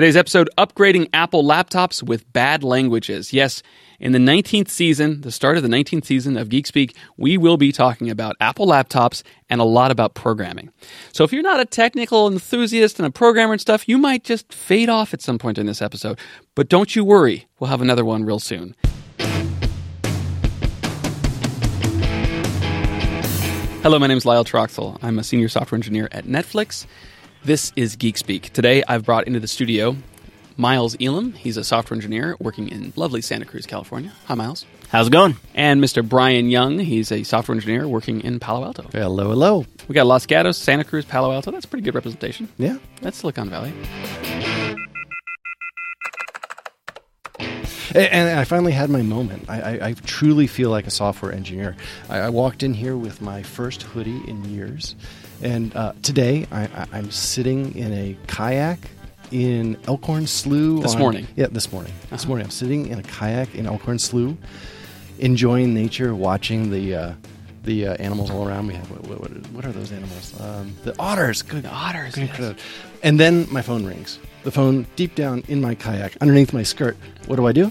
Today's episode upgrading Apple laptops with bad languages. Yes, in the 19th season, the start of the 19th season of Geek Speak, we will be talking about Apple laptops and a lot about programming. So if you're not a technical enthusiast and a programmer and stuff, you might just fade off at some point in this episode. But don't you worry, we'll have another one real soon. Hello, my name is Lyle Troxel. I'm a senior software engineer at Netflix. This is Geek Speak. Today, I've brought into the studio Miles Elam. He's a software engineer working in lovely Santa Cruz, California. Hi, Miles. How's it going? And Mr. Brian Young. He's a software engineer working in Palo Alto. Hello, hello. We got Los Gatos, Santa Cruz, Palo Alto. That's pretty good representation. Yeah. That's Silicon Valley. And I finally had my moment. I, I, I truly feel like a software engineer. I, I, walked in here with my first hoodie in years. And uh, today I, am sitting in a kayak in Elkhorn Slough. This on, morning? Yeah, this morning. Uh-huh. This morning. I'm sitting in a kayak in Elkhorn Slough, enjoying nature, watching the. Uh, the uh, animals all around me. What, what, what are those animals? Um, the otters. Good the otters. Good, yes. And then my phone rings. The phone deep down in my kayak, underneath my skirt. What do I do?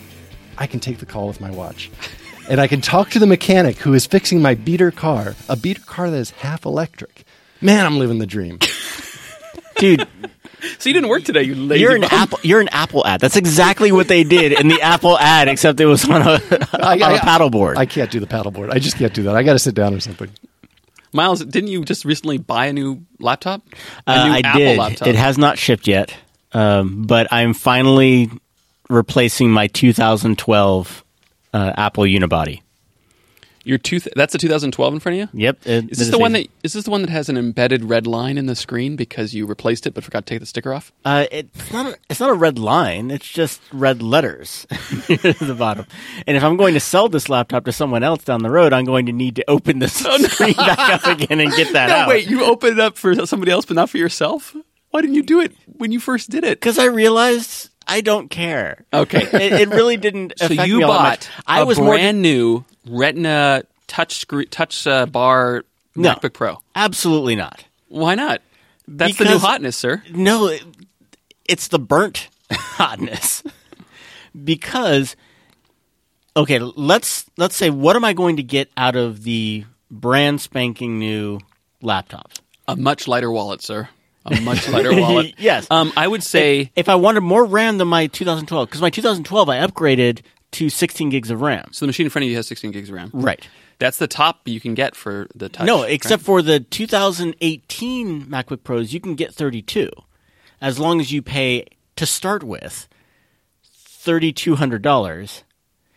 I can take the call with my watch. and I can talk to the mechanic who is fixing my beater car, a beater car that is half electric. Man, I'm living the dream. Dude, so you didn't work today, you lazy You're an bum. Apple. You're an Apple ad. That's exactly what they did in the Apple ad, except it was on a, I, on a paddleboard. I can't do the paddleboard. I just can't do that. I got to sit down or something. Miles, didn't you just recently buy a new laptop? A Uh, new I Apple did. laptop. It has not shipped yet, um, but I'm finally replacing my 2012 uh, Apple Unibody. Your two that's a 2012 in front of you. Yep. it- Is this the one that is this the one that has an embedded red line in the screen because you replaced it but forgot to take the sticker off? Uh, it's not. A, it's not a red line. It's just red letters at the bottom. And if I'm going to sell this laptop to someone else down the road, I'm going to need to open this screen back up again and get that no, out. wait, you open it up for somebody else but not for yourself? Why didn't you do it when you first did it? because I realized I don't care. Okay. it, it really didn't So affect you me all that much. bought I a was more brand new Retina touch screen, touch uh, bar No. MacBook Pro. absolutely not. Why not? That's the new hotness, sir. No, it- it's the burnt hotness. because okay, let's let's say what am I going to get out of the brand spanking new laptop? A much lighter wallet, sir. A much lighter wallet. Yes. Um, I would say If I wanted more RAM than my 2012, because my 2012 I upgraded to 16 gigs of RAM. so. The machine in front of you has 16 gigs of RAM. Right. That's the top you can get for the touch. no, right? except for the 2018 MacBook Pros, you can get 32, as long as you pay to start with $3,200.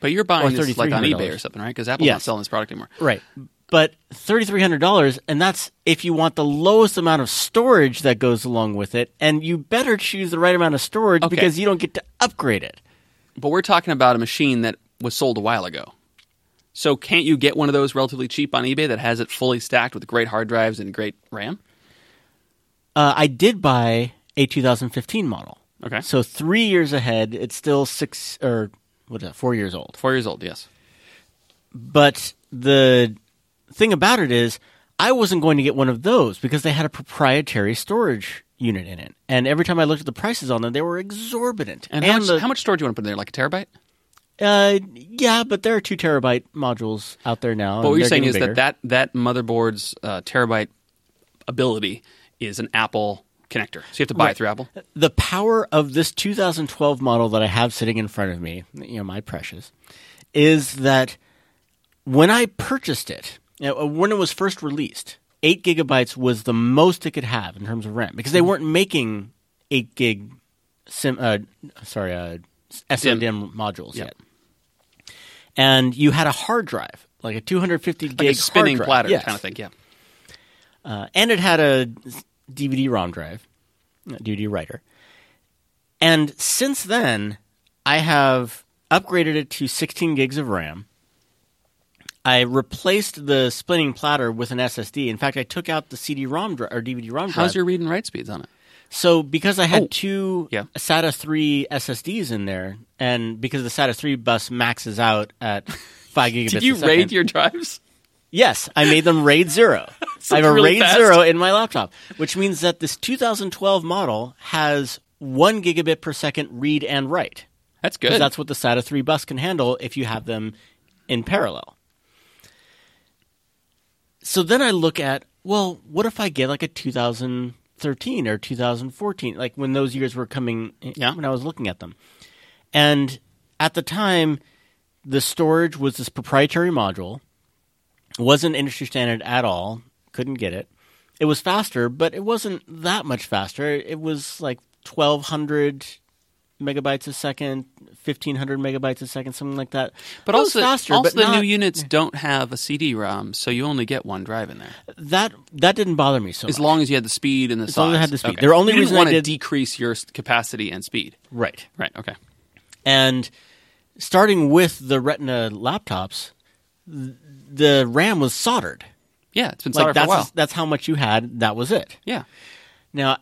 But you're buying this like on eBay or something, right? Because Apple's not selling this product anymore. Right. But $3,300, and that's if you want the lowest amount of storage that goes along with it, and you better choose the right amount of storage Okay. because you don't get to upgrade it. But we're talking about a machine that was sold a while ago. So can't you get one of those relatively cheap on eBay that has it fully stacked with great hard drives and great RAM? Uh, I did buy a 2015 model. Okay. So three years ahead, it's still six or what is that, four years old. Four years old, yes. But the thing about it is, I wasn't going to get one of those because they had a proprietary storage unit in it. And every time I looked at the prices on them, they were exorbitant. And, how, much, the- how much storage do you want to put in there? Like a terabyte? Uh, yeah, but there are two terabyte modules out there now. But what you're saying is that, that that motherboard's uh, terabyte ability is an Apple connector. So you have to buy it through Apple? the power of this 2012 model that I have sitting in front of me, you know, my precious, is that when I purchased it, you know, when it was first released, eight gigabytes was the most it could have in terms of RAM because they weren't making eight gig sim, uh, sorry, uh, SODIMM modules Yep. yet. And you had a hard drive, like a 250 gig a spinning drive. platter Yes. kind of thing, yeah. Uh, and it had a DVD ROM drive, a DVD writer. And since then, I have upgraded it to 16 gigs of RAM. I replaced the splitting platter with an SSD. In fact, I took out the CD-ROM dri- or DVD-ROM drive. How's your read and write speeds on it? So because I had Oh, two yeah. SATA 3 SSDs in there, and because the SATA 3 bus maxes out at five gigabits Did you raid your drives? Yes, I made them RAID zero. I have a really RAID fast. zero in my laptop, which means that this 2012 model has one gigabit per second read and write. That's good. That's what the SATA 3 bus can handle if you have them in parallel. So then I look at, well, what if I get like a 2013 or 2014, like when those years were coming, Yeah. when I was looking at them. And at the time, the storage was this proprietary module, wasn't industry standard at all, couldn't get it. It was faster, but it wasn't that much faster. It was like 1200 megabytes a second, 1500 megabytes a second, something like that. but also, faster, also but the not- new units don't have a CD-ROM, so you only get one drive in there. that that didn't bother me so As much. long as you had the speed and the As size. long as I had the speed. Okay. The only you didn't reason I want to did- decrease your capacity and speed. right. Right. Okay. And starting with the Retina laptops, the RAM was soldered. Yeah, it's been Like soldered for a while. that's how much you had. That was it. Yeah. Now,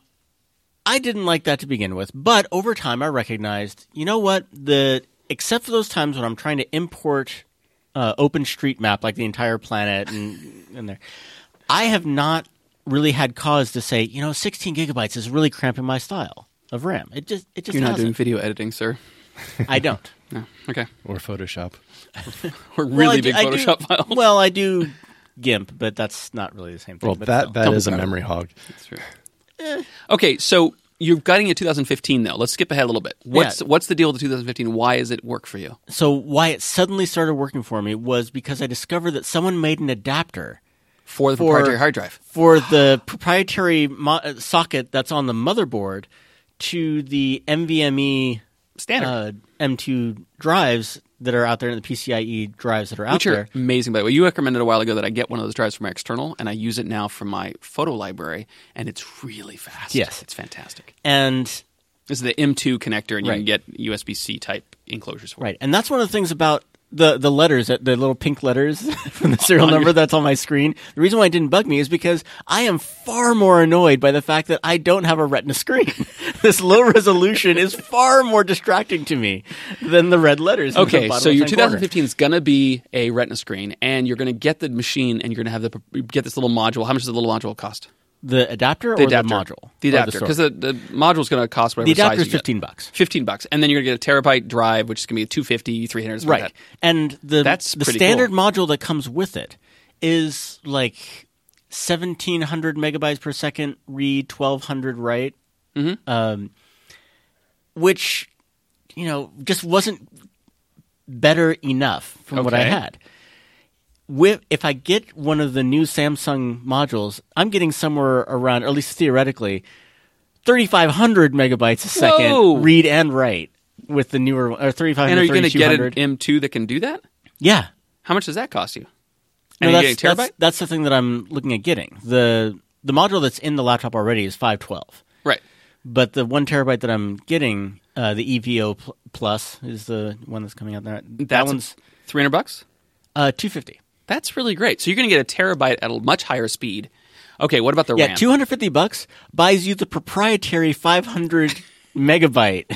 I didn't like that to begin with, but over time I recognized, you know what? The except for those times when I'm trying to import uh, OpenStreetMap, like the entire planet, and, and there, I have not really had cause to say, you know, 16 gigabytes is really cramping my style of RAM. It just it just You're not doing hasn't. video editing, sir. I don't. No. Okay. or Photoshop. We're really Well, I do- big I do- Photoshop files. Well, I do GIMP, but that's not really the same thing. Well, but that still. that Double is a memory hog. That's true. Okay, so you're guiding in 2015 though. Let's skip ahead a little bit. What's Yeah. what's the deal with the 2015? Why does it work for you? So why it suddenly started working for me was because I discovered that someone made an adapter For the For- proprietary hard drive. for the proprietary mo- uh, socket that's on the motherboard to the NVMe Standard. uh, M2 drives that are out there, and the PCIe drives that are out which are there. amazing, by the way. You recommended a while ago that I get one of those drives for my external, and I use it now for my photo library, and it's really fast. Yes. It's fantastic. And This is the M2 connector, and you can get USB C type enclosures for it. right, and that's one of the things about the the letters, uh, the little pink letters from the serial On your- number that's on my screen. The reason why it didn't bug me is because I am far more annoyed by the fact that I don't have a Retina screen. this low resolution is far more distracting to me than the red letters. in the Okay, so your left-hand corner. 2015 is going to be a Retina screen, and you're going to get the machine, and you're going to have the get this little module. How much does the little module cost? The adapter The or adapter, the module, the adapter, because the, the module is going to cost whatever the adapter is fifteen bucks. 15 bucks, and then you're going to get a terabyte drive, which is going to be a 250, 300, Right. like that. And the That's the standard cool. module that comes with it is like seventeen hundred megabytes per second read, twelve hundred write, Mhm. um, which you know just wasn't better enough from what I had. With if I get one of the new Samsung modules, I'm getting somewhere around, or at least theoretically, thirty five hundred megabytes a second Whoa. read and write with the newer or thirty five And are you going to get an M2 that can do that? Yeah, How much does that cost you? no, And that's, you're getting terabyte? that's that's the thing that I'm looking at getting. the The module that's in the laptop already is five twelve, right. but the one terabyte that I'm getting, uh, the EVO pl- Plus, is the one that's coming out there. that That's one's 300 bucks? uh, two fifty. That's really great. So you're going to get a terabyte at a much higher speed. Okay, what about the RAM? Yeah, two hundred fifty bucks buys you the proprietary five hundred megabyte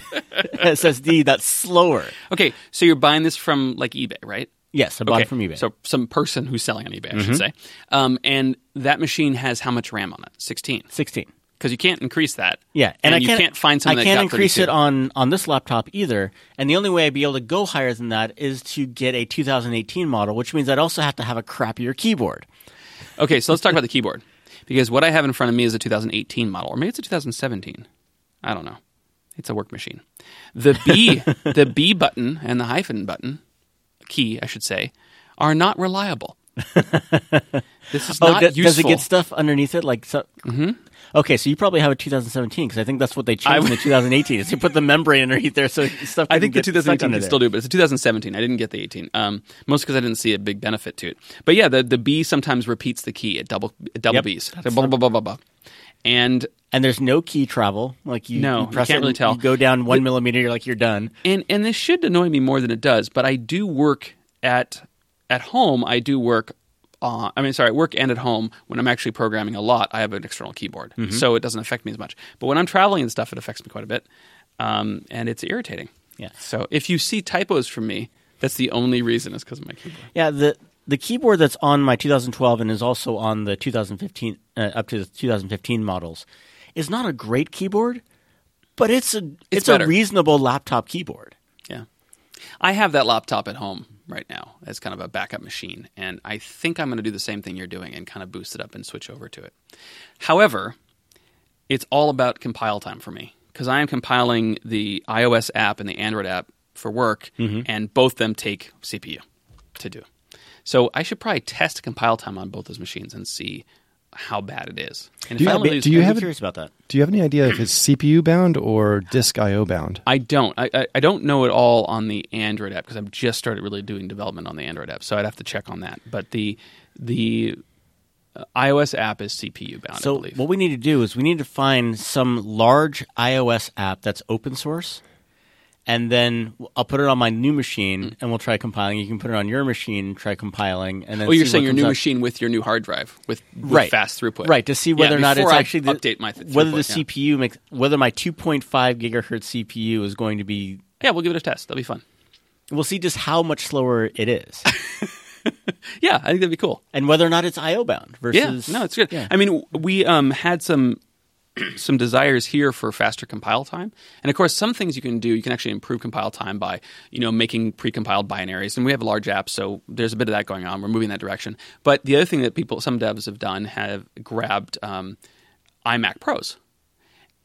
SSD that's slower. Okay, so you're buying this from like eBay, right? Yes, I bought okay. it from eBay. So some person who's selling on eBay, I Mm-hmm. should say. Um, and that machine has how much RAM on it? 16. sixteen. Because you can't increase that. Yeah, and, I you can't, can't find something I can't increase 32. it on on this laptop either. And the only way I'd be able to go higher than that is to get a 2018 model, which means I'd also have to have a crappier keyboard. Okay, so let's talk about the keyboard. Because what I have in front of me is a 2018 model, or maybe it's a 2017. I don't know. It's a work machine. The B, the B button and the hyphen button, key, I should say, are not reliable. this is not do- useful. Oh, does it get stuff underneath it? Like, so, mm-hmm. okay, so you probably have a 2017 because I think that's what they changed in the 2018 is they put the membrane underneath there so stuff. I think the couldn't get stuck 2018 can still do, but it's a 2017. I didn't get the 18. Um, mostly because I didn't see a big benefit to it. But yeah, the the B sometimes repeats the key at double at double Yep, B's. that's Blah, blah, blah, blah, blah. And And there's no key travel. Like you, No, you you can't it, really tell. You go down one millimeter, you're like you're done. and and this should annoy me more than it does. But I do work at at home. I do work. Uh, I mean, sorry, at work and at home. When I'm actually programming a lot, I have an external keyboard, Mm-hmm. so it doesn't affect me as much. But when I'm traveling and stuff, it affects me quite a bit, um, and it's irritating. Yeah. So if you see typos from me, that's the only reason. Is because of my keyboard. Yeah, the the keyboard that's on my 2012 and is also on the 2015 uh, up to the 2015 models is not a great keyboard, But it's a it's, better. a reasonable laptop keyboard. Yeah. I have that laptop at home right now as kind of a backup machine, and I think I'm going to do the same thing you're doing and kind of boost it up and switch over to it. However, it's all about compile time for me because I am compiling the iOS app and the Android app for work, mm-hmm. and both them take CPU to do. So I should probably test compile time on both those machines and see how bad it is. And Do you have- only do you I'd have it- curious about that? Do you have any idea if it's CPU bound or disk IO bound? I don't. I, I, I don't know it all on the Android app because I've just started really doing development on the Android app, so I'd have to check on that. But the the uh, iOS app is CPU bound, I So believe. what we need to do is we need to find some large iOS app that's open source, and then I'll put it on my new machine, and we'll try compiling. You can put it on your machine, try compiling, and then oh, you're saying your new out. machine with your new hard drive with, with Right. fast throughput, right? To see whether Yeah, or not it's I actually the, update my th- whether the yeah. CPU makes whether my 2.5 gigahertz CPU is going to be. Yeah, we'll give it a test. That'll be fun. We'll see just how much slower it is, Yeah, I think that'd be cool. and whether or not it's IO bound versus. Yeah, no, it's good. Yeah. I mean, we um, had some some desires here for faster compile time, and of course, some things you can do. You can actually improve compile time by you know making precompiled binaries, and we have a large app, so there's a bit of that going on. We're moving in that direction. But the other thing that people, some devs have done, have grabbed um, iMac Pros.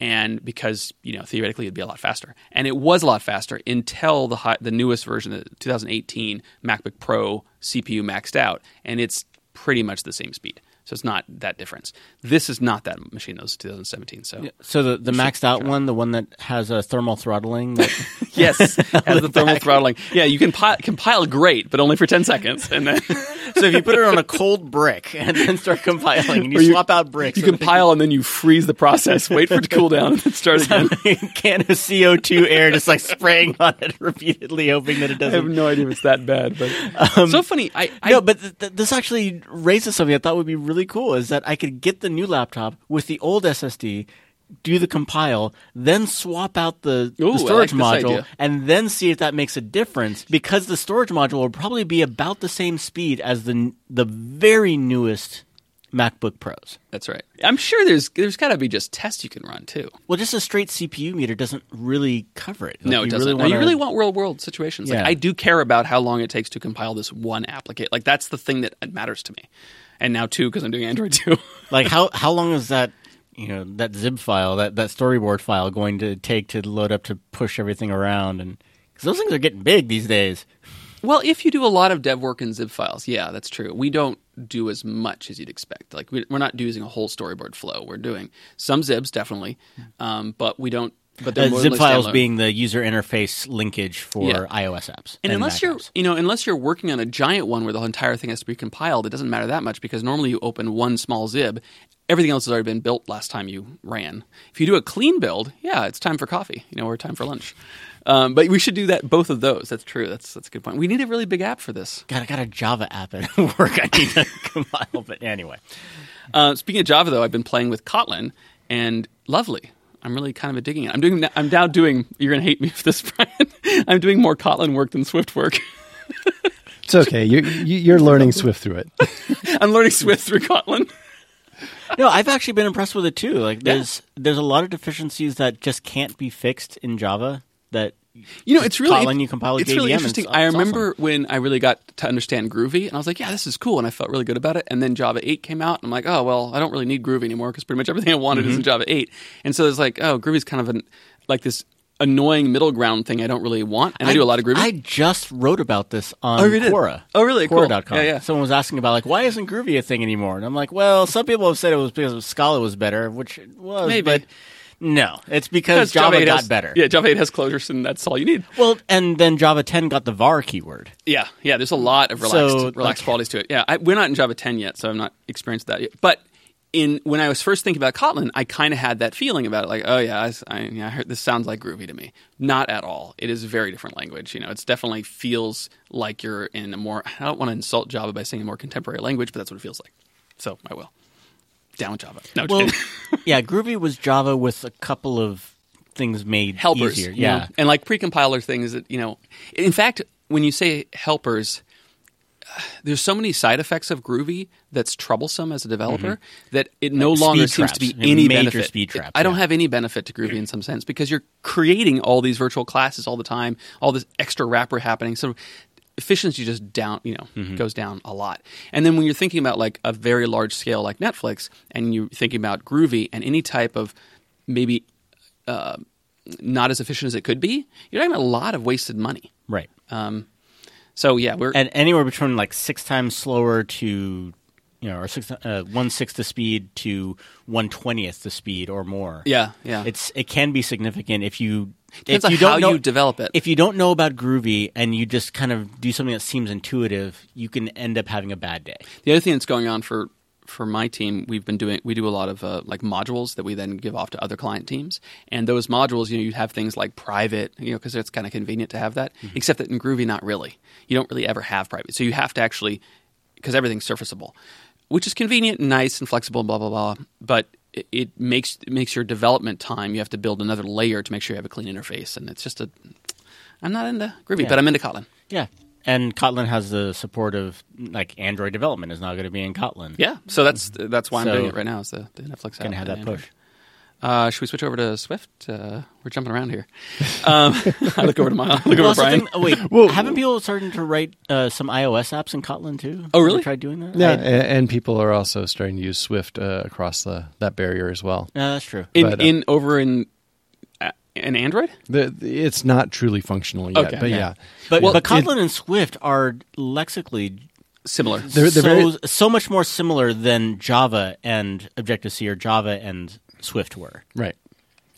And because you know theoretically it'd be a lot faster, and it was a lot faster until the high, the newest version, the 2018 MacBook Pro CPU maxed out, and it's pretty much the same speed. So it's not that difference. This is not that machine. That was 2017. So So the, the maxed out one, the one that has a thermal throttling. That, yes, has the thermal throttling. Yeah, you can pi- compile great, but only for 10 seconds, and then so if you put it on a cold brick and then start compiling, and you, you- swap out bricks, you compile and then you freeze the process, wait for it to cool down, and then start again. a can of CO two air just like spraying on it repeatedly, hoping that it doesn't. I have no idea if it's that bad, but um, so funny. I, I no, but th- th- this actually raises something I thought would be really cool: is that I could get the new laptop with the old SSD, do the compile, then swap out the, Ooh, the storage like module, and then see if that makes a difference. Because the storage module will probably be about the same speed as the the very newest MacBook Pros. That's right. I'm sure there's there's got to be just tests you can run too. Well, just a straight CPU meter doesn't really cover it. Like, no, it doesn't. Really No, you wanna- really want real world situations. Like Yeah. I do care about how long it takes to compile this one application. Like that's the thing that matters to me. And now too, because I'm doing Android too. like how how long is that you know that xib file that that storyboard file going to take to load up to push everything around and because those things are getting big these days. Well, if you do a lot of dev work in xib files, yeah, that's true. We don't do as much as you'd expect. Like we, we're not using a whole storyboard flow. We're doing some xibs definitely, um, but we don't. But Uh, xib files being the user interface linkage for Yeah. iOS apps. And unless Mac you're, apps. you know, unless you're working on a giant one where the entire thing has to be compiled, it doesn't matter that much because normally you open one small xib, everything else has already been built last time you ran. If you do a clean build, yeah, it's time for coffee, you know, or time for lunch. Um, but we should do that, both of those. That's true. That's that's a good point. We need a really big app for this. God, I got a Java app at work. I need to compile, but anyway. Uh, speaking of Java, though, I've been playing with Kotlin, and lovely. I'm really kind of digging it. I'm doing. I'm now doing. You're gonna hate me for this, Brian. I'm doing more Kotlin work than Swift work. It's okay. You're, you- you're learning Swift through it. I'm learning Swift through Kotlin. No, I've actually been impressed with it too. Like there's there's a lot of deficiencies that just can't be fixed in Java that You know, it's really Kotlin, you compile it's really interesting. I remember when I really got to understand Groovy, and I was like, "Yeah, this is cool," and I felt really good about it. And then Java 8 came out, and I'm like, "Oh, well, I don't really need Groovy anymore because pretty much everything I wanted Mm-hmm. is in Java 8." And so it's like, "Oh, Groovy's kind of an like this annoying middle ground thing I don't really want." And I, do a lot of Groovy. I just wrote about this on Oh, did? Quora. Oh, really? Cool. Quora.com. Yeah, yeah. Someone was asking about like why isn't Groovy a thing anymore? And I'm like, well, some people have said it was because Scala was better, which it was, Maybe. but no, it's because Java, 8 got has, better. Yeah, Java 8 has closures, and that's all you need. Well, and then Java 10 got the var keyword. Yeah, yeah. There's a lot of relaxed, So, relaxed like- qualities to it. Yeah, I, we're not in Java 10 yet, so I'm not experienced that yet. But in when I was first thinking about Kotlin, I kind of had that feeling about it, like, oh yeah, I, I, yeah, I heard this sounds like Groovy to me. Not at all. It is a very different language. You know, it's definitely feels like you're in a more. I don't want to insult Java by saying a more contemporary language, but that's what it feels like. So I will. Down with Java. No, Well. yeah, Groovy was Java with a couple of things made helpers. easier. you know? Yeah. and like pre-compiler things that you know. In fact, when you say helpers, there's so many side effects of Groovy that's troublesome as a developer mm-hmm. that it no Like longer seems to be any major benefit. speed traps, I don't yeah. have any benefit to Groovy in some sense because you're creating all these virtual classes all the time, all this extra wrapper happening. So efficiency just down, you know, Mm-hmm. goes down a lot. And then when you're thinking about like a very large scale like Netflix, and you're thinking about Groovy and any type of maybe uh, not as efficient as it could be, you're talking about a lot of wasted money. Right. Um, so yeah, we're and anywhere between like six times slower to you know or six uh, one sixth the speed to one twentieth the speed or more yeah, yeah. it's it can be significant if you Depends if you don't how know, you develop it. if you don't know about groovy and you just kind of do something that seems intuitive you can end up having a bad day The other thing that's going on for for my team, we've been doing we do a lot of uh, like modules that we then give off to other client teams, and those modules, you know, you have things like private, you know, because it's kind of convenient to have that. Except that in Groovy, not really. You don't really ever have private, so you have to actually because everything's surfaceable, which is convenient and nice and flexible, and blah blah blah. But it, it makes it makes your development time. You have to build another layer to make sure you have a clean interface, and it's just a. I'm not into Groovy, Yeah. but I'm into Kotlin. yeah and kotlin has the support of like android development is now going to be in kotlin Yeah, so that's that's why I'm doing it right now. Is the, the Netflix going to have that Android. push Uh, should we switch over to Swift? Uh, we're jumping around here. Um, I look over to my I look over Well, to that's Brian. thing- oh, wait, Whoa. haven't people started to write uh, some iOS apps in Kotlin too? Oh, really? tried doing that? Yeah, and, and people are also starting to use Swift uh, across the that barrier as well. yeah, that's true. In, but, uh, in over in uh, in Android. The, it's not truly functional yet, Okay. but Yeah. yeah. But Well, but it- Kotlin and Swift are lexically Similar. They're- they're so very- so much more similar than Java and Objective C or Java and Swift were. Right.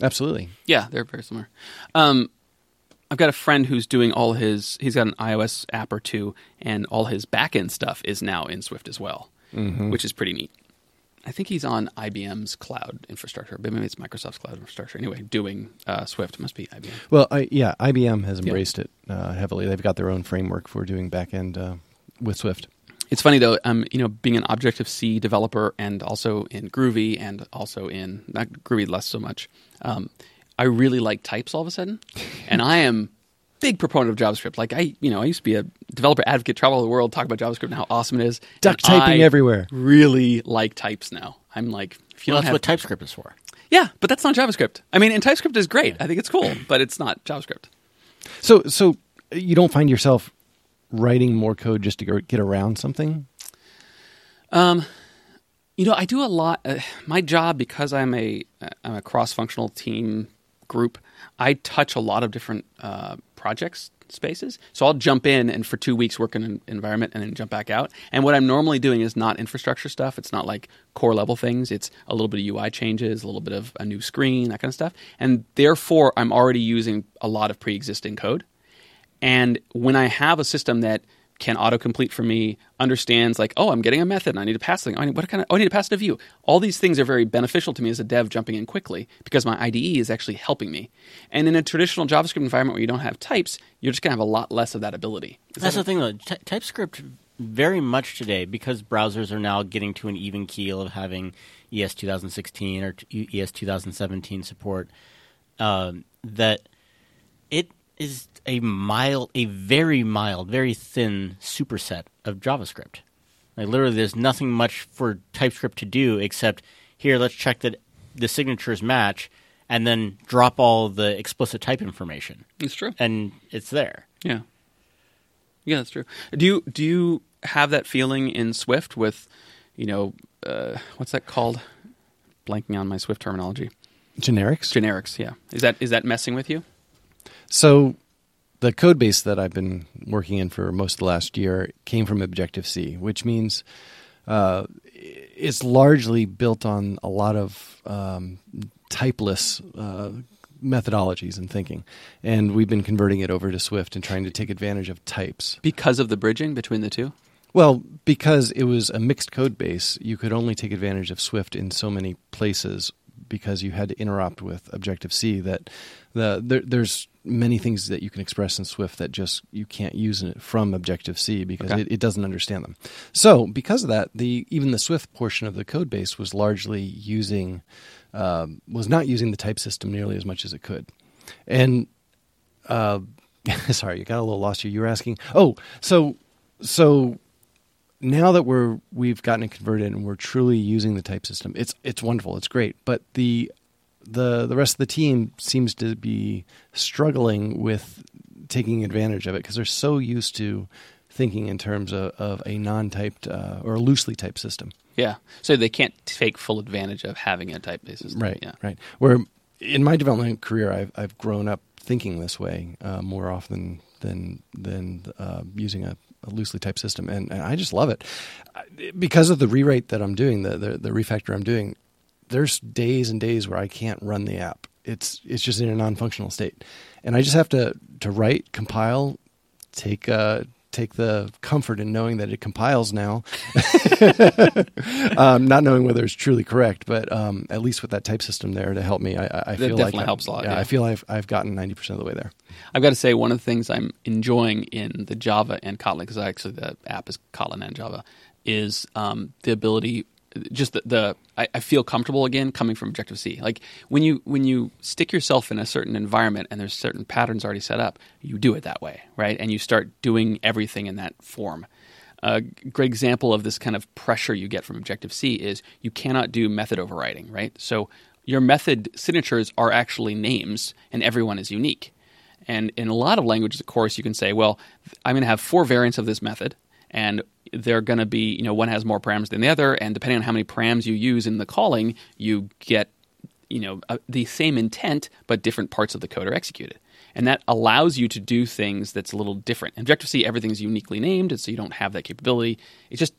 Absolutely. Yeah, they're very similar. Um, I've got a friend who's doing all his. He's got an iOS app or two, and all his backend stuff is now in Swift as well, which is pretty neat. I think he's on IBM's cloud infrastructure, but maybe it's Microsoft's cloud infrastructure. Anyway, doing uh, Swift must be IBM. Well, I, yeah, IBM has embraced it uh, heavily. They've got their own framework for doing backend uh, with Swift. It's funny though, um, you know, being an Objective C developer and also in Groovy and also in not Groovy less so much. Um, I really like types all of a sudden, and I am big proponent of JavaScript. Like I, you know, I used to be a developer advocate, travel the world, talk about JavaScript and how awesome it is. Duck And typing I everywhere. Really like types now. I'm like, if you Well, don't that's have, what TypeScript is for. yeah, but that's not JavaScript. I mean, and TypeScript is great. I think it's cool, but it's not JavaScript. So, so you don't find yourself writing more code just to get around something? Um, you know, I do a lot. Uh, my job because I'm a I'm a cross functional team group. I touch a lot of different uh, projects spaces. So I'll jump in and for two weeks work in an environment and then jump back out. And what I'm normally doing is not infrastructure stuff. It's not like core level things. It's a little bit of UI changes, a little bit of a new screen, that kind of stuff. And therefore, I'm already using a lot of pre existing code. And when I have a system that can autocomplete for me, understands like, oh, I'm getting a method and I need to pass something. Oh, I need, what kind of, oh, I need to pass it a view. All these things are very beneficial to me as a dev jumping in quickly because my IDE is actually helping me. And in a traditional JavaScript environment where you don't have types, you're just going to have a lot less of that ability. Is That's that the thing, though. Ty- TypeScript very much today because browsers are now getting to an even keel of having ES 2016 or t- ES 2017 support. Um, that it is a mild, a very mild, very thin superset of JavaScript. Like literally, there's nothing much for TypeScript to do except here. Let's check that the signatures match, and then drop all the explicit type information, It's true. and it's there. Yeah. Yeah, that's true. Do you do you have that feeling in Swift with, you know, uh, what's that called? Blanking on my Swift terminology. Generics? Generics. Yeah. Is that is that messing with you? So the code base that I've been working in for most of the last year came from Objective C, which means uh, it's largely built on a lot of um, typeless uh, methodologies and thinking. And we've been converting it over to Swift and trying to take advantage of types. Because of the bridging between the two? Well, because it was a mixed code base, you could only take advantage of Swift in so many places because you had to interop with Objective C. That the there, there's many things that you can express in Swift that just you can't use it from Objective C because Okay. it, it doesn't understand them. So because of that, the even the Swift portion of the code base was largely using um, was not using the type system nearly as much as it could, and uh, sorry, you got a little lost here. You were asking, oh, so so now that we're we've gotten it converted and we're truly using the type system, it's it's wonderful. It's great. But the the the rest of the team seems to be struggling with taking advantage of it because they're so used to thinking in terms of, of a non-typed uh, or a loosely typed system. Yeah. So they can't take full advantage of having a type-based system. Right. Yeah. Right. Where in my development career, I've I've grown up thinking this way uh, more often than than uh, using a, a, loosely typed system, and, and, I just love it because of the rewrite that I'm doing, the, the the refactor I'm doing. There's days and days where I can't run the app. It's it's just in a non-functional state, and I just have to to write, compile, take uh, take the comfort in knowing that it compiles now, um, not knowing whether it's truly correct, but um, at least with that type system there to help me, I, I feel definitely like helps a lot. Yeah, yeah. I feel I've I've gotten ninety percent of the way there. I've got to say one of the things I'm enjoying in the Java and Kotlin because actually the app is Kotlin and Java is um, the ability just the, the I, I, feel comfortable again coming from Objective C. Like when you when you stick yourself in a certain environment and there's certain patterns already set up, you do it that way, right? And you start doing everything in that form. A great example of this kind of pressure you get from Objective C is you cannot do method overriding, right? So your method signatures are actually names, and everyone is unique. And in a lot of languages, of course, you can say, well, I'm going to have four variants of this method, and they're going to be, you know, one has more params than the other, and depending on how many params you use in the calling, you get, you know, uh, the same intent, but different parts of the code are executed. And that allows you to do things that's a little different. In Objective C, everything's uniquely named, and so you don't have that capability. It just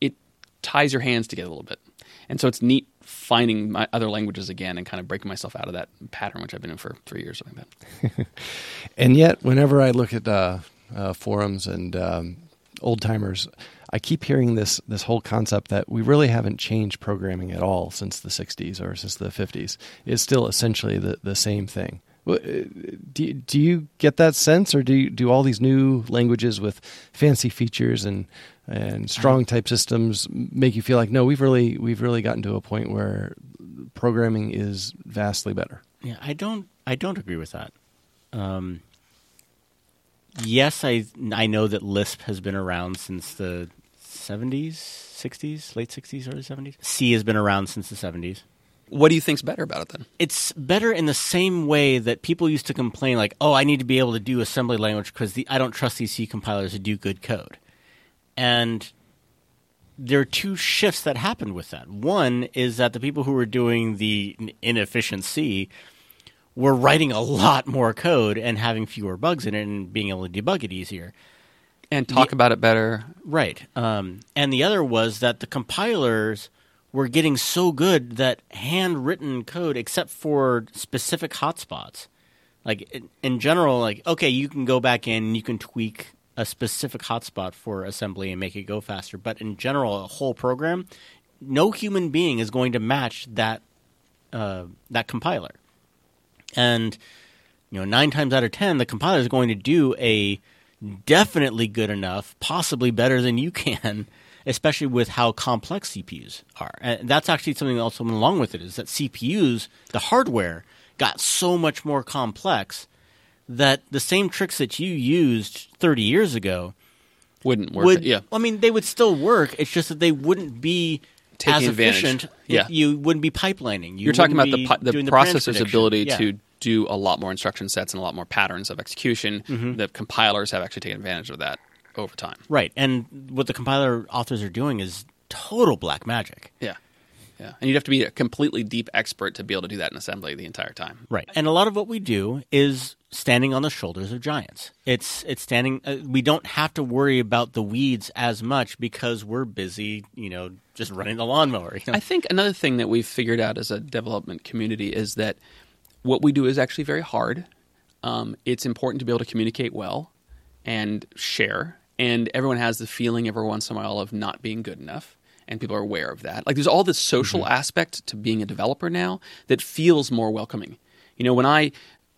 it ties your hands together a little bit, and so it's neat finding my other languages again and kind of breaking myself out of that pattern, which I've been in for three years, like that. and yet, whenever I look at uh, uh, forums and um, old timers, I keep hearing this this whole concept that we really haven't changed programming at all since the 60s or since the 50s. It's still essentially the, the same thing. Uh, do, do you get that sense, or do you, do all these new languages with fancy features and and strong type systems make you feel like no, we've really we've really gotten to a point where programming is vastly better? Yeah, I don't I don't agree with that. Um, yes, I I know that Lisp has been around since the 70s, 60s, late 60s, early 70s. C has been around since the 70s. What do you think's better about it then? It's better in the same way that people used to complain, like, "Oh, I need to be able to do assembly language because I don't trust these C compilers to do good code." And there are two shifts that happened with that. One is that the people who were doing the inefficient C were writing a lot more code and having fewer bugs in it and being able to debug it easier and talk the, about it better. Right. Um, and the other was that the compilers were getting so good that handwritten code, except for specific hotspots, like in, in general, like okay, you can go back in and you can tweak a specific hotspot for assembly and make it go faster. But in general, a whole program, no human being is going to match that uh, that compiler. And you know, nine times out of ten, the compiler is going to do a definitely good enough, possibly better than you can, especially with how complex CPUs are. And that's actually something that also went along with it is that CPUs, the hardware, got so much more complex that the same tricks that you used 30 years ago wouldn't work. Would, yeah. I mean, they would still work. It's just that they wouldn't be Taking as advantage. efficient. Yeah. You wouldn't be pipelining. You You're talking about the, pi- be the processor's ability prediction. to do a lot more instruction sets and a lot more patterns of execution. Mm-hmm. The compilers have actually taken advantage of that over time. Right. And what the compiler authors are doing is total black magic. Yeah. Yeah. And you'd have to be a completely deep expert to be able to do that in assembly the entire time. Right. And a lot of what we do is standing on the shoulders of giants. It's it's standing uh, we don't have to worry about the weeds as much because we're busy, you know, just running the lawnmower. You know? I think another thing that we've figured out as a development community is that what we do is actually very hard. Um, it's important to be able to communicate well and share. And everyone has the feeling every once in a while of not being good enough. And people are aware of that. Like there's all this social Mm-hmm. aspect to being a developer now that feels more welcoming. You know, when I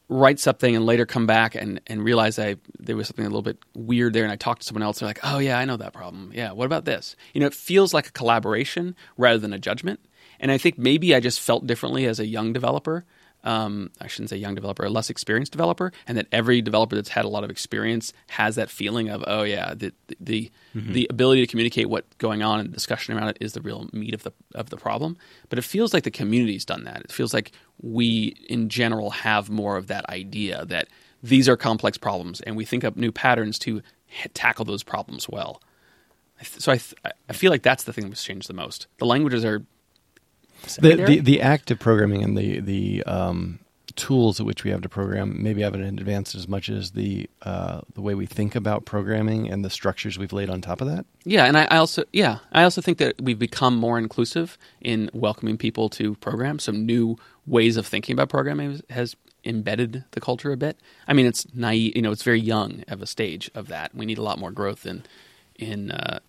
write something and later come back and, and realize I there was something a little bit weird there and I talk to someone else, they're like, Oh yeah, I know that problem. Yeah, what about this? You know, it feels like a collaboration rather than a judgment. And I think maybe I just felt differently as a young developer um, I shouldn't say young developer, a less experienced developer, and that every developer that's had a lot of experience has that feeling of, oh yeah, the the Mm-hmm. the ability to communicate what's going on and discussion around it is the real meat of the of the problem. But it feels like the community's done that. It feels like we, in general, have more of that idea that these are complex problems, and we think up new patterns to tackle those problems well. So I th- I feel like that's the thing that's changed the most. The languages are the, the the act of programming and the the um, tools at which we have to program maybe haven't advanced as much as the uh, the way we think about programming and the structures we've laid on top of that. Yeah, and I, I also yeah I also think that we've become more inclusive in welcoming people to program. Some new ways of thinking about programming has, has embedded the culture a bit. I mean, it's naive. You know, it's very young of a stage of that. We need a lot more growth in in uh,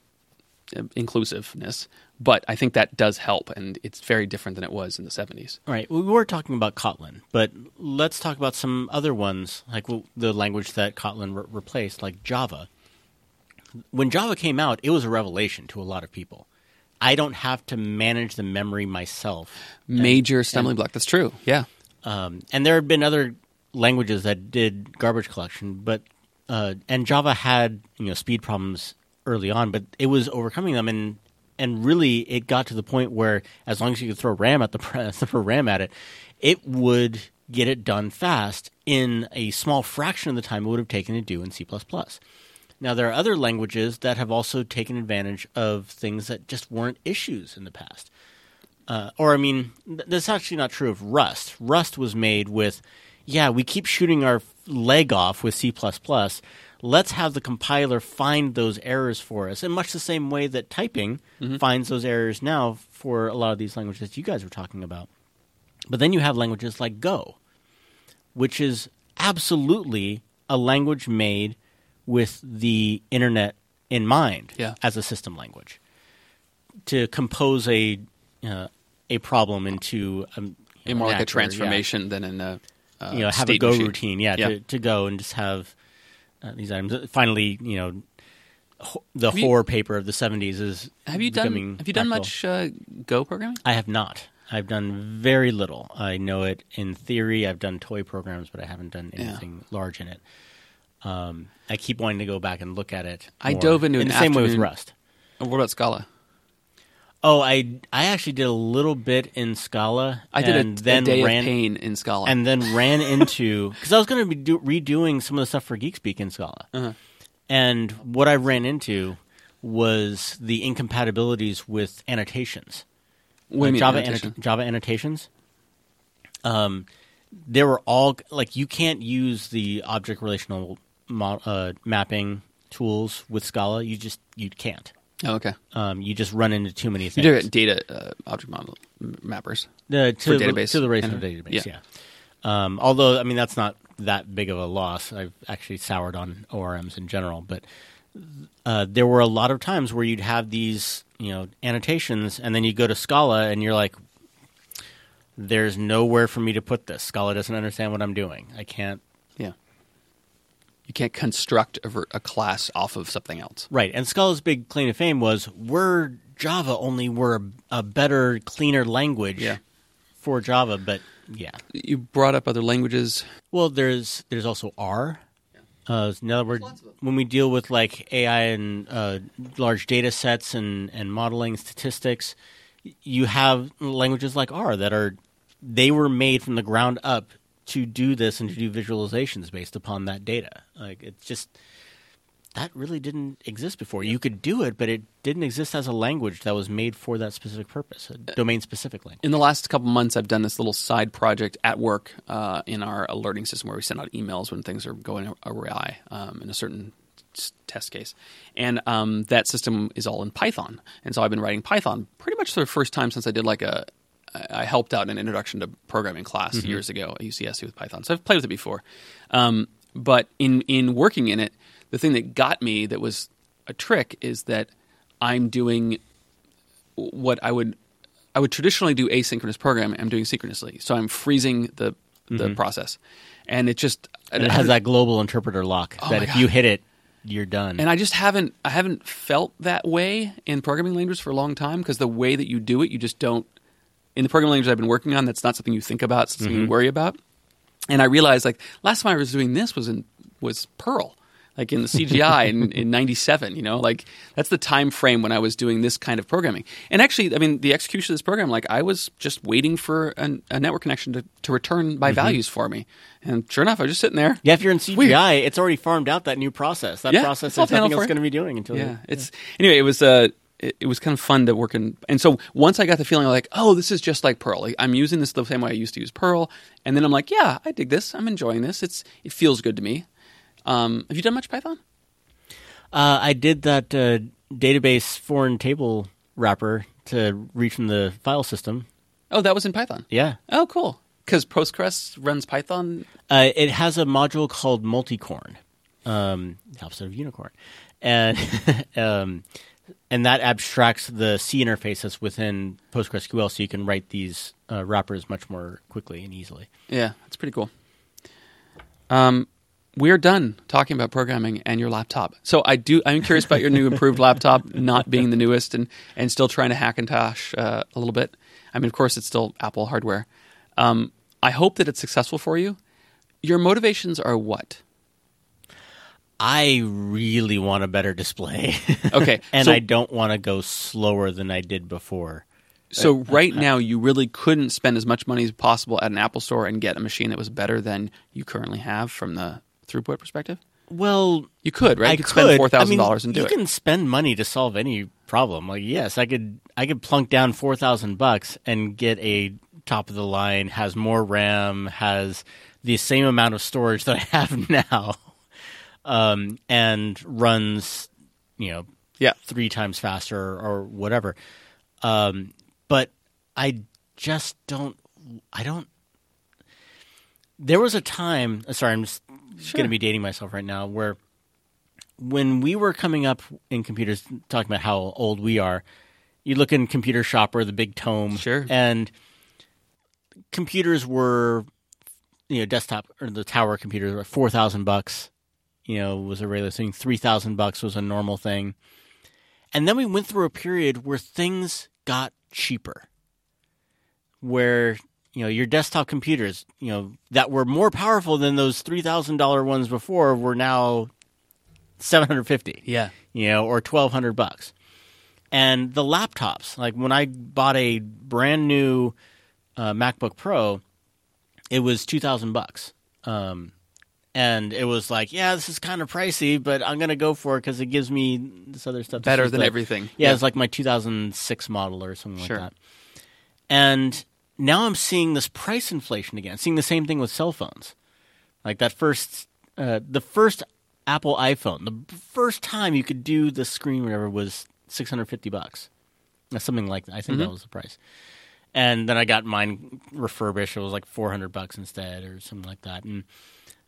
inclusiveness. But I think that does help, and it's very different than it was in the seventies. All right, we were talking about Kotlin, but let's talk about some other ones, like the language that Kotlin re- replaced, like Java. When Java came out, it was a revelation to a lot of people. I don't have to manage the memory myself. Major stumbling block. That's true. Yeah. Um, and there had been other languages that did garbage collection, but uh, and Java had you know speed problems early on, but it was overcoming them, and and really it got to the point where as long as you could throw RAM at the throw RAM at it, it would get it done fast in a small fraction of the time it would have taken to do in C++. Now there are other languages that have also taken advantage of things that just weren't issues in the past. Uh, or I mean, th- that's actually not true of Rust. Rust was made with, yeah, we keep shooting our leg off with C++. Let's have the compiler find those errors for us, in much the same way that typing finds those errors now for a lot of these languages you guys were talking about. But then you have languages like Go, which is absolutely a language made with the internet in mind Yeah. as a system language to compose a uh, a problem into um, A more like an a actor, yeah. transformation than in a uh, You know, have a Go machine. routine, yeah, Yeah. To, to go and just have uh, these items. Finally, you know, ho- the Have you- Hoare paper of the '70s is Have you done Have you done practical. much uh, Go programming? I have not. I've done very little. I know it in theory. I've done toy programs, but I haven't done Yeah. anything large in it. Um, I keep wanting to go back and look at it. I more. dove into in the same way with Rust. What about Scala? Oh, I I actually did a little bit in Scala. I did and a, then a day ran, of pain in Scala. and then ran into because I was going to be do, redoing some of the stuff for GeekSpeak in Scala, Uh-huh. and what I ran into was the incompatibilities with annotations. What do you mean, Java annotation? annota- Java annotations. Um, they were all like you can't use the object relational mo- uh, mapping tools with Scala. You just you can't. Oh, okay. Um, you just run into too many You things. do it data uh, object model mappers. The, to, the, database. to the relational database, yeah. yeah. Um, although, I mean, that's not that big of a loss. I've actually soured on ORMs in general, but uh, there were a lot of times where you'd have these, you know, annotations, and then you go to Scala, and you're like, "There's nowhere for me to put this. Scala doesn't understand what I'm doing. I can't." You can't construct a, ver- a class off of something else. Right, and Scala's big claim to fame was we're Java, only we're a, better, cleaner language Yeah. for Java. But yeah, You brought up other languages. Well, there's there's also R. Uh, in other words, lots of them. when we deal with like AI and uh, large data sets and, and modeling statistics, you have languages like R that are they were made from the ground up to do this and to do visualizations based upon that data. Like it's just that really didn't exist before. You could do it, but it didn't exist as a language that was made for that specific purpose, a domain specific language. In the last couple months, I've done this little side project at work uh, in our alerting system where we send out emails when things are going awry um, in a certain test case. And um, that system is all in Python. And so I've been writing Python pretty much for the first time since I did like a. I helped out in an introduction to programming class years ago at UCSC with Python. So I've played with it before. Um, but in, in working in it, the thing that got me that was a trick is that I'm doing what I would I would traditionally do asynchronous programming. I'm doing synchronously, so I'm freezing the the process, and it just And it has that global interpreter lock Oh that if God. you hit it, you're done. And I just haven't I haven't felt that way in programming languages for a long time because the way that you do it, you just don't. In the programming language I've been working on, that's not something you think about, something Mm-hmm. you worry about. And I realized like last time I was doing this was in was Perl, like in the CGI in, in '97. You know, like that's the time frame when I was doing this kind of programming. And actually, I mean, the execution of this program, like I was just waiting for an, a network connection to, to return Mm-hmm. my values for me. And sure enough, I was just sitting there. Yeah, if you're in CGI, Weird. it's already farmed out that new process. That Yeah, process is nothing else going to be doing until Yeah, it's anyway. It was uh, it, it was kind of fun to work in, and so once I got the feeling like, oh, this is just like Perl. Like, I'm using this the same way I used to use Perl, and then I'm like, yeah, I dig this. I'm enjoying this. It's it feels good to me. Um, have you done much Python? Uh, I did that uh, database foreign table wrapper to read from the file system. Oh, that was in Python. Yeah. Oh, cool. Because Postgres runs Python. Uh, it has a module called Multicorn, um, opposite of unicorn, and um, and that abstracts the C interfaces within PostgreSQL, so you can write these uh, wrappers much more quickly and easily. Yeah, that's pretty cool. Um, we're done talking about programming and your laptop. So I do. I'm curious about your new improved laptop, not being the newest and and still trying to Hackintosh uh, a little bit. I mean, of course, it's still Apple hardware. Um, I hope that it's successful for you. Your motivations are what? I really want a better display. Okay, and so- I don't want to go slower than I did before. So right now, you really couldn't spend as much money as possible at an Apple store and get a machine that was better than you currently have from the throughput perspective. Well, You could, right? I you could spend four thousand dollars I and mean, do you it. can spend money to solve any problem. Like, yes, I could. I could plunk down four thousand bucks and get a top of the line, has more RAM, has the same amount of storage that I have now, um, and runs, you know, Yeah. three times faster or whatever. Um, but I just don't. I don't. There was a time. Sorry, I'm just Sure. going to be dating myself right now. Where when we were coming up in computers, talking about how old we are, you look in Computer Shopper, the big tome, Sure. and computers were, you know, desktop or the tower computers were four thousand bucks. You know, was a regular thing. Three thousand bucks was a normal thing, and then we went through a period where things got cheaper, where you know your desktop computers, you know, that were more powerful than those three thousand dollar ones before, were now seven hundred fifty Yeah. you know, or twelve hundred bucks. And the laptops, like when I bought a brand new uh, MacBook Pro, it was two thousand bucks, um, and it was like, yeah, this is kind of pricey, but I'm gonna go for it because it gives me this other stuff. Better than the- everything. Yeah, Yeah. it's like my 2006 model or something Sure. like that. And now I'm seeing this price inflation again. Seeing the same thing with cell phones. Like that first, uh, the first Apple iPhone, the first time you could do the screen, whatever, was 650 bucks. Something like that. I think that was the price. And then I got mine refurbished. It was like 400 bucks instead, or something like that. And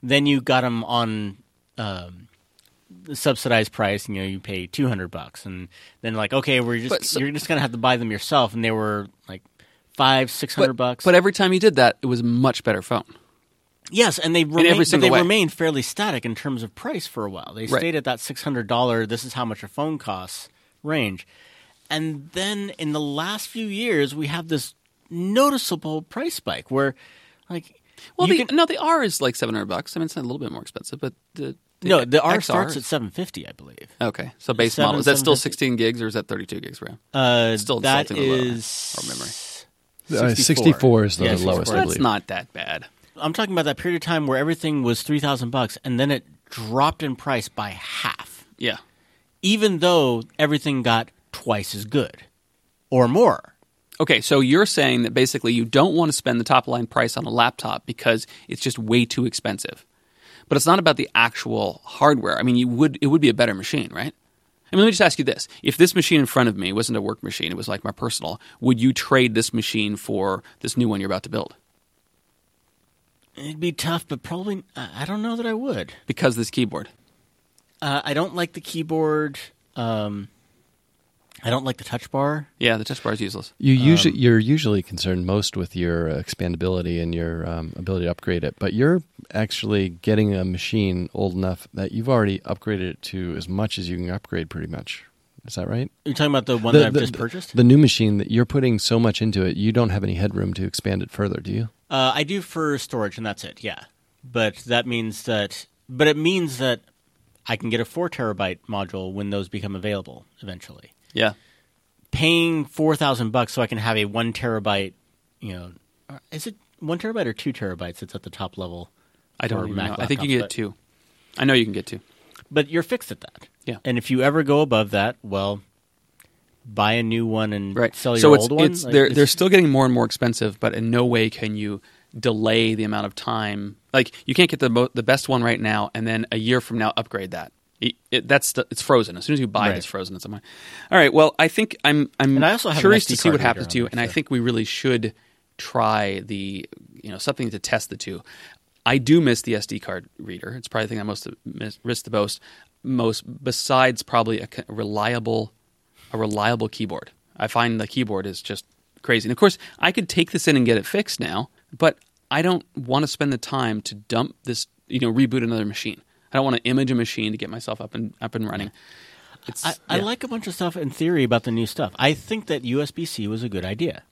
then you got them on um, subsidized price. And you know, you pay 200 bucks, and then like, okay, we're just so- you're just gonna have to buy them yourself. And they were like five, six hundred bucks. But every time you did that, it was a much better phone. Yes, and they remained, every but single they way. remained fairly static in terms of price for a while. They Right. stayed at that six hundred dollar. This is how much a phone costs range, and then in the last few years, we have this noticeable price spike where, like, Well, you the, can- no, the R is like seven hundred bucks. I mean, it's a little bit more expensive, but the, the no, the R XR starts is- at seven fifty, I believe. okay. So base Seven, model is that still sixteen gigs or is that thirty two gigs RAM? Uh, Still that insulting the lower is or memory. Uh, 64 is the Yeah, lowest, 64. I That's believe. not that bad. I'm talking about that period of time where everything was three thousand bucks, and then it dropped in price by half. Yeah. even though everything got twice as good or more. Okay, so you're saying that basically you don't want to spend the top line price on a laptop because it's just way too expensive. But it's not about the actual hardware. I mean, you would it would be a better machine, right? I mean, let me just ask you this: If this machine in front of me wasn't a work machine, it was like my personal, would you trade this machine for this new one you're about to build It'd be tough, but probably I I don't know that I would. because this keyboard? Uh, I don't like the keyboard. Um, I don't like the touch bar. Yeah, the touch bar is useless. You usually Um, you're usually concerned most with your uh, expandability and your um, ability to upgrade it, but you're actually getting a machine old enough that you've already upgraded it to as much as you can upgrade, pretty much. Is that right? You're talking about the one The- that I've the- just purchased? The new machine that you're putting so much into it, you don't have any headroom to expand it further, do you? Uh, I do for storage, and that's it. Yeah, but that means that, but it means that I can get a four terabyte module when those become available eventually. Yeah. Paying four thousand bucks so I can have a one terabyte, you know, uh, is it one terabyte or two terabytes? It's at the top level. I don't even know. I think you can get but- two. I know you can get two. But you're fixed at that. Yeah. And if you ever go above that, well, buy a new one and Right. sell your so it's, old one. it's Like, they're it's- they're still getting more and more expensive, but in no way can you delay the amount of time. Like you can't get the mo- the best one right now, and then a year from now upgrade that. It, it, that's the, it's frozen. As soon as you buy it, it's frozen. It's somewhere. All right. Well, I think I'm I'm And I also curious to see what happens to you, and I think we really should try the you know something to test the two. I do miss the SD card reader. It's probably the thing I most miss, miss the most. Most besides probably a reliable a reliable keyboard. I find the keyboard is just crazy. And of course, I could take this in and get it fixed now, but I don't want to spend the time to dump this, you know, reboot another machine. I don't want to image a machine to get myself up and up and running. I, I like a bunch of stuff in theory about the new stuff. I think that USB C was a good idea.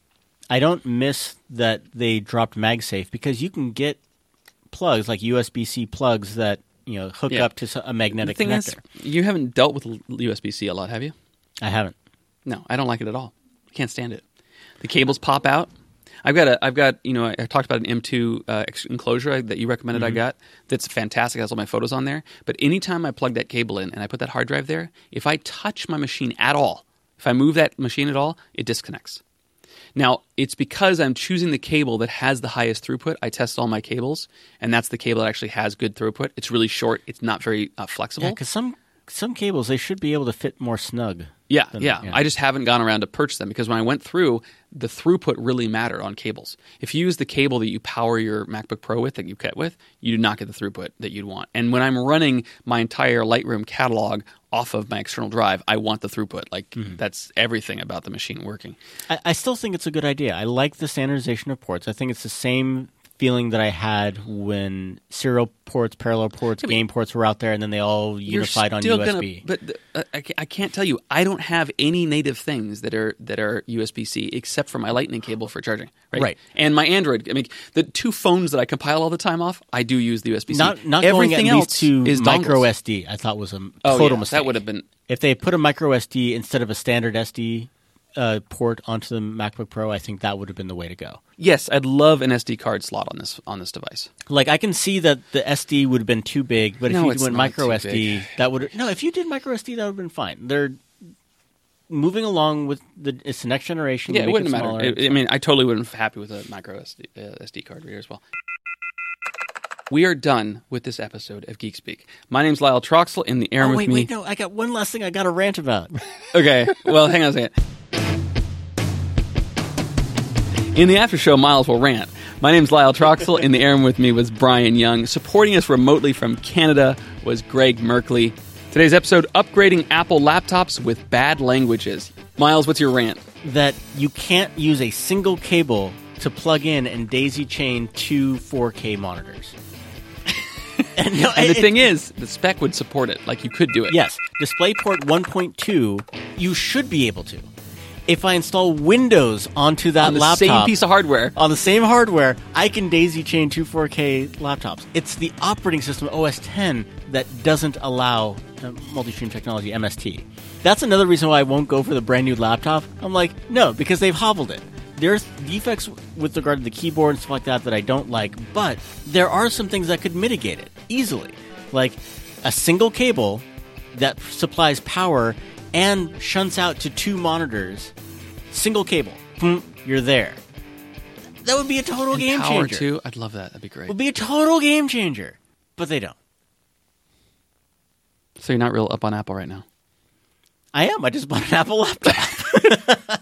I don't miss that they dropped MagSafe because you can get plugs like USB C plugs that you know hook Yeah. up to a magnetic thing connector. is, you haven't dealt with USB C a lot, have you? I haven't. No, I don't like it at all. Can't stand it. The cables pop out. I've got a, I've got, you know, I talked about an M2 uh, enclosure that you recommended. I got that's fantastic. It has all my photos on there. But anytime I plug that cable in and I put that hard drive there, if I touch my machine at all, if I move that machine at all, it disconnects. Now, it's because I'm choosing the cable that has the highest throughput. I test all my cables, and that's the cable that actually has good throughput. It's really short. It's not very uh, flexible. Yeah, because some some cables they should be able to fit more snug. Yeah, than- yeah, yeah. I just haven't gone around to purchase them because when I went through, the throughput really mattered on cables. If you use the cable that you power your MacBook Pro with, that you cut with, you do not get the throughput that you'd want. And when I'm running my entire Lightroom catalog off of my external drive, I want the throughput. Like Mm-hmm. that's everything about the machine working. I, I still think it's a good idea. I like the standardization of ports. I think it's the same feeling that I had when serial ports, parallel ports, but- game ports were out there, and then they all unified on USB. Gonna, but uh, I, I can't tell you. I don't have any native things that are that are USB C except for my Lightning cable for charging. Right. Right. And my Android. I mean, the two phones that I compile all the time off, I do use the USB C. not not Everything going at else least to is micro dongles. SD. I thought was a Oh, total yeah, mistake. That would have been. if they put a micro SD instead of a standard SD uh, port onto the MacBook Pro. I think that would have been the way to go. Yes, I'd love an SD card slot on this on this device. Like I can see that the SD would have been too big, but No, if you went micro SD, big. that would no. If you did micro SD, that would have been fine. They're moving along with the it's the next generation. Yeah, it wouldn't smaller. matter. I I mean, I totally wouldn't be happy with a micro SD, uh, SD card reader as well. We are done with this episode of Geek Speak. My name's Lyle Troxel. In the air oh with wait, me. wait, no! I got one last thing I got to rant about. Okay, well, hang on a second. In the after show, Miles will rant. My name's Lyle Troxel. In the air with me was Brian Young. Supporting us remotely from Canada was Greg Merkley. Today's episode upgrading Apple laptops with bad languages. Miles, what's your rant? that you can't use a single cable to plug in and daisy chain two 4K monitors. and no, And the it- thing is, the spec would support it. Like you could do it. Yes, DisplayPort 1.2, you should be able to. If I install Windows onto that on the laptop same piece of hardware. on the same hardware, I can daisy chain two 4K laptops. It's the operating system OS 10 that doesn't allow uh, multi-stream technology MST. That's another reason why I won't go for the brand new laptop. I'm like, no, because they've hobbled it. There's defects with regard to the keyboard and stuff like that that I don't like, but there are some things that could mitigate it easily. Like a single cable that supplies power and shunts out to two monitors. Single cable. Boom, you're there. That would be a total And game power changer. too. I'd love that. That'd be great. Would be a total game changer. But they don't. So you're not real up on Apple right now. I am. I just bought an Apple laptop.